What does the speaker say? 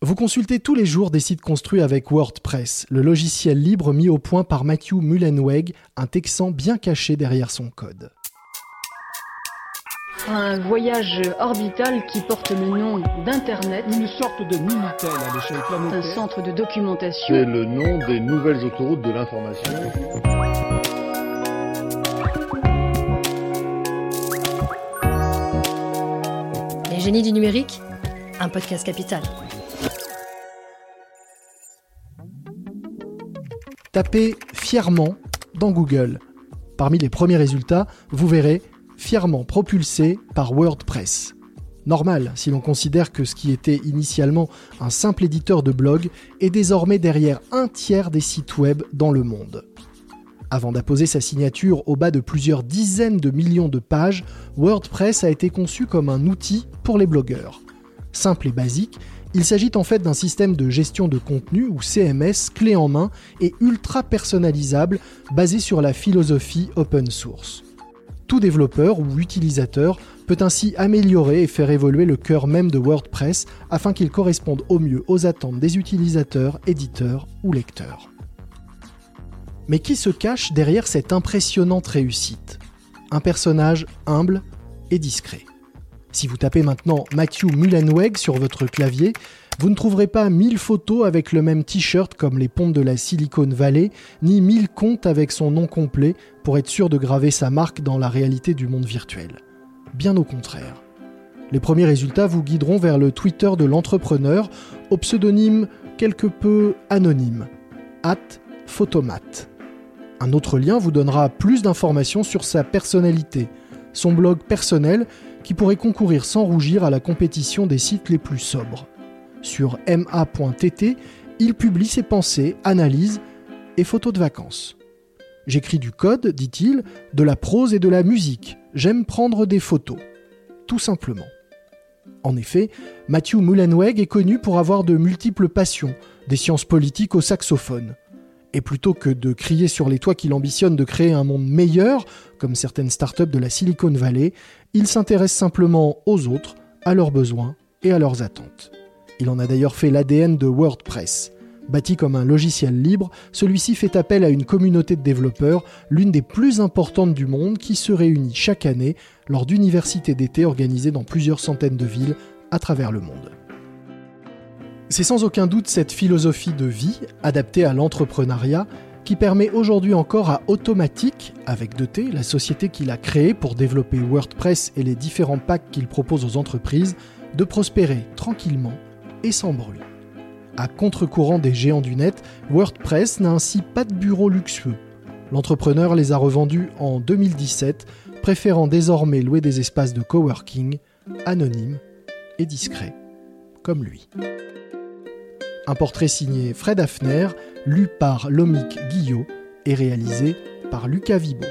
Vous consultez tous les jours des sites construits avec WordPress, le logiciel libre mis au point par Matthew Mullenweg, un Texan bien caché derrière son code. Un voyage orbital qui porte le nom d'Internet. Une sorte de Minitel à l'échelle planétaire. Un centre de documentation. C'est le nom des nouvelles autoroutes de l'information. Les génies du numérique Un podcast capital. Tapez fièrement dans Google. Parmi les premiers résultats, vous verrez fièrement propulsé par WordPress. Normal si l'on considère que ce qui était initialement un simple éditeur de blog est désormais derrière un tiers des sites web dans le monde. Avant d'apposer sa signature au bas de plusieurs dizaines de millions de pages, WordPress a été conçu comme un outil pour les blogueurs. Simple et basique, il s'agit en fait d'un système de gestion de contenu ou CMS clé en main et ultra personnalisable basé sur la philosophie open source. Tout développeur ou utilisateur peut ainsi améliorer et faire évoluer le cœur même de WordPress afin qu'il corresponde au mieux aux attentes des utilisateurs, éditeurs ou lecteurs. Mais qui se cache derrière cette impressionnante réussite? Un personnage humble et discret. Si vous tapez maintenant Matthew Mullenweg sur votre clavier, vous ne trouverez pas 1000 photos avec le même t-shirt comme les pontes de la Silicon Valley, ni 1000 comptes avec son nom complet pour être sûr de graver sa marque dans la réalité du monde virtuel. Bien au contraire. Les premiers résultats vous guideront vers le Twitter de l'entrepreneur au pseudonyme quelque peu anonyme, at Photomat. Un autre lien vous donnera plus d'informations sur sa personnalité, son blog personnel qui pourrait concourir sans rougir à la compétition des sites les plus sobres. Sur ma.tt, il publie ses pensées, analyses et photos de vacances. J'écris du code, dit-il, de la prose et de la musique. J'aime prendre des photos. Tout simplement. En effet, Matthew Mullenweg est connu pour avoir de multiples passions, des sciences politiques au saxophone. Et plutôt que de crier sur les toits qu'il ambitionne de créer un monde meilleur, comme certaines startups de la Silicon Valley, il s'intéresse simplement aux autres, à leurs besoins et à leurs attentes. Il en a d'ailleurs fait l'ADN de WordPress. Bâti comme un logiciel libre, celui-ci fait appel à une communauté de développeurs, l'une des plus importantes du monde, qui se réunit chaque année lors d'universités d'été organisées dans plusieurs centaines de villes à travers le monde. C'est sans aucun doute cette philosophie de vie, adaptée à l'entrepreneuriat, qui permet aujourd'hui encore à Automatic, avec de T, la société qu'il a créée pour développer WordPress et les différents packs qu'il propose aux entreprises, de prospérer tranquillement et sans bruit. À contre-courant des géants du net, WordPress n'a ainsi pas de bureau luxueux. L'entrepreneur les a revendus en 2017, préférant désormais louer des espaces de coworking anonymes et discrets, comme lui. Un portrait signé Fred Hafner, lu par Lomic Guillot et réalisé par Lucas Vibo.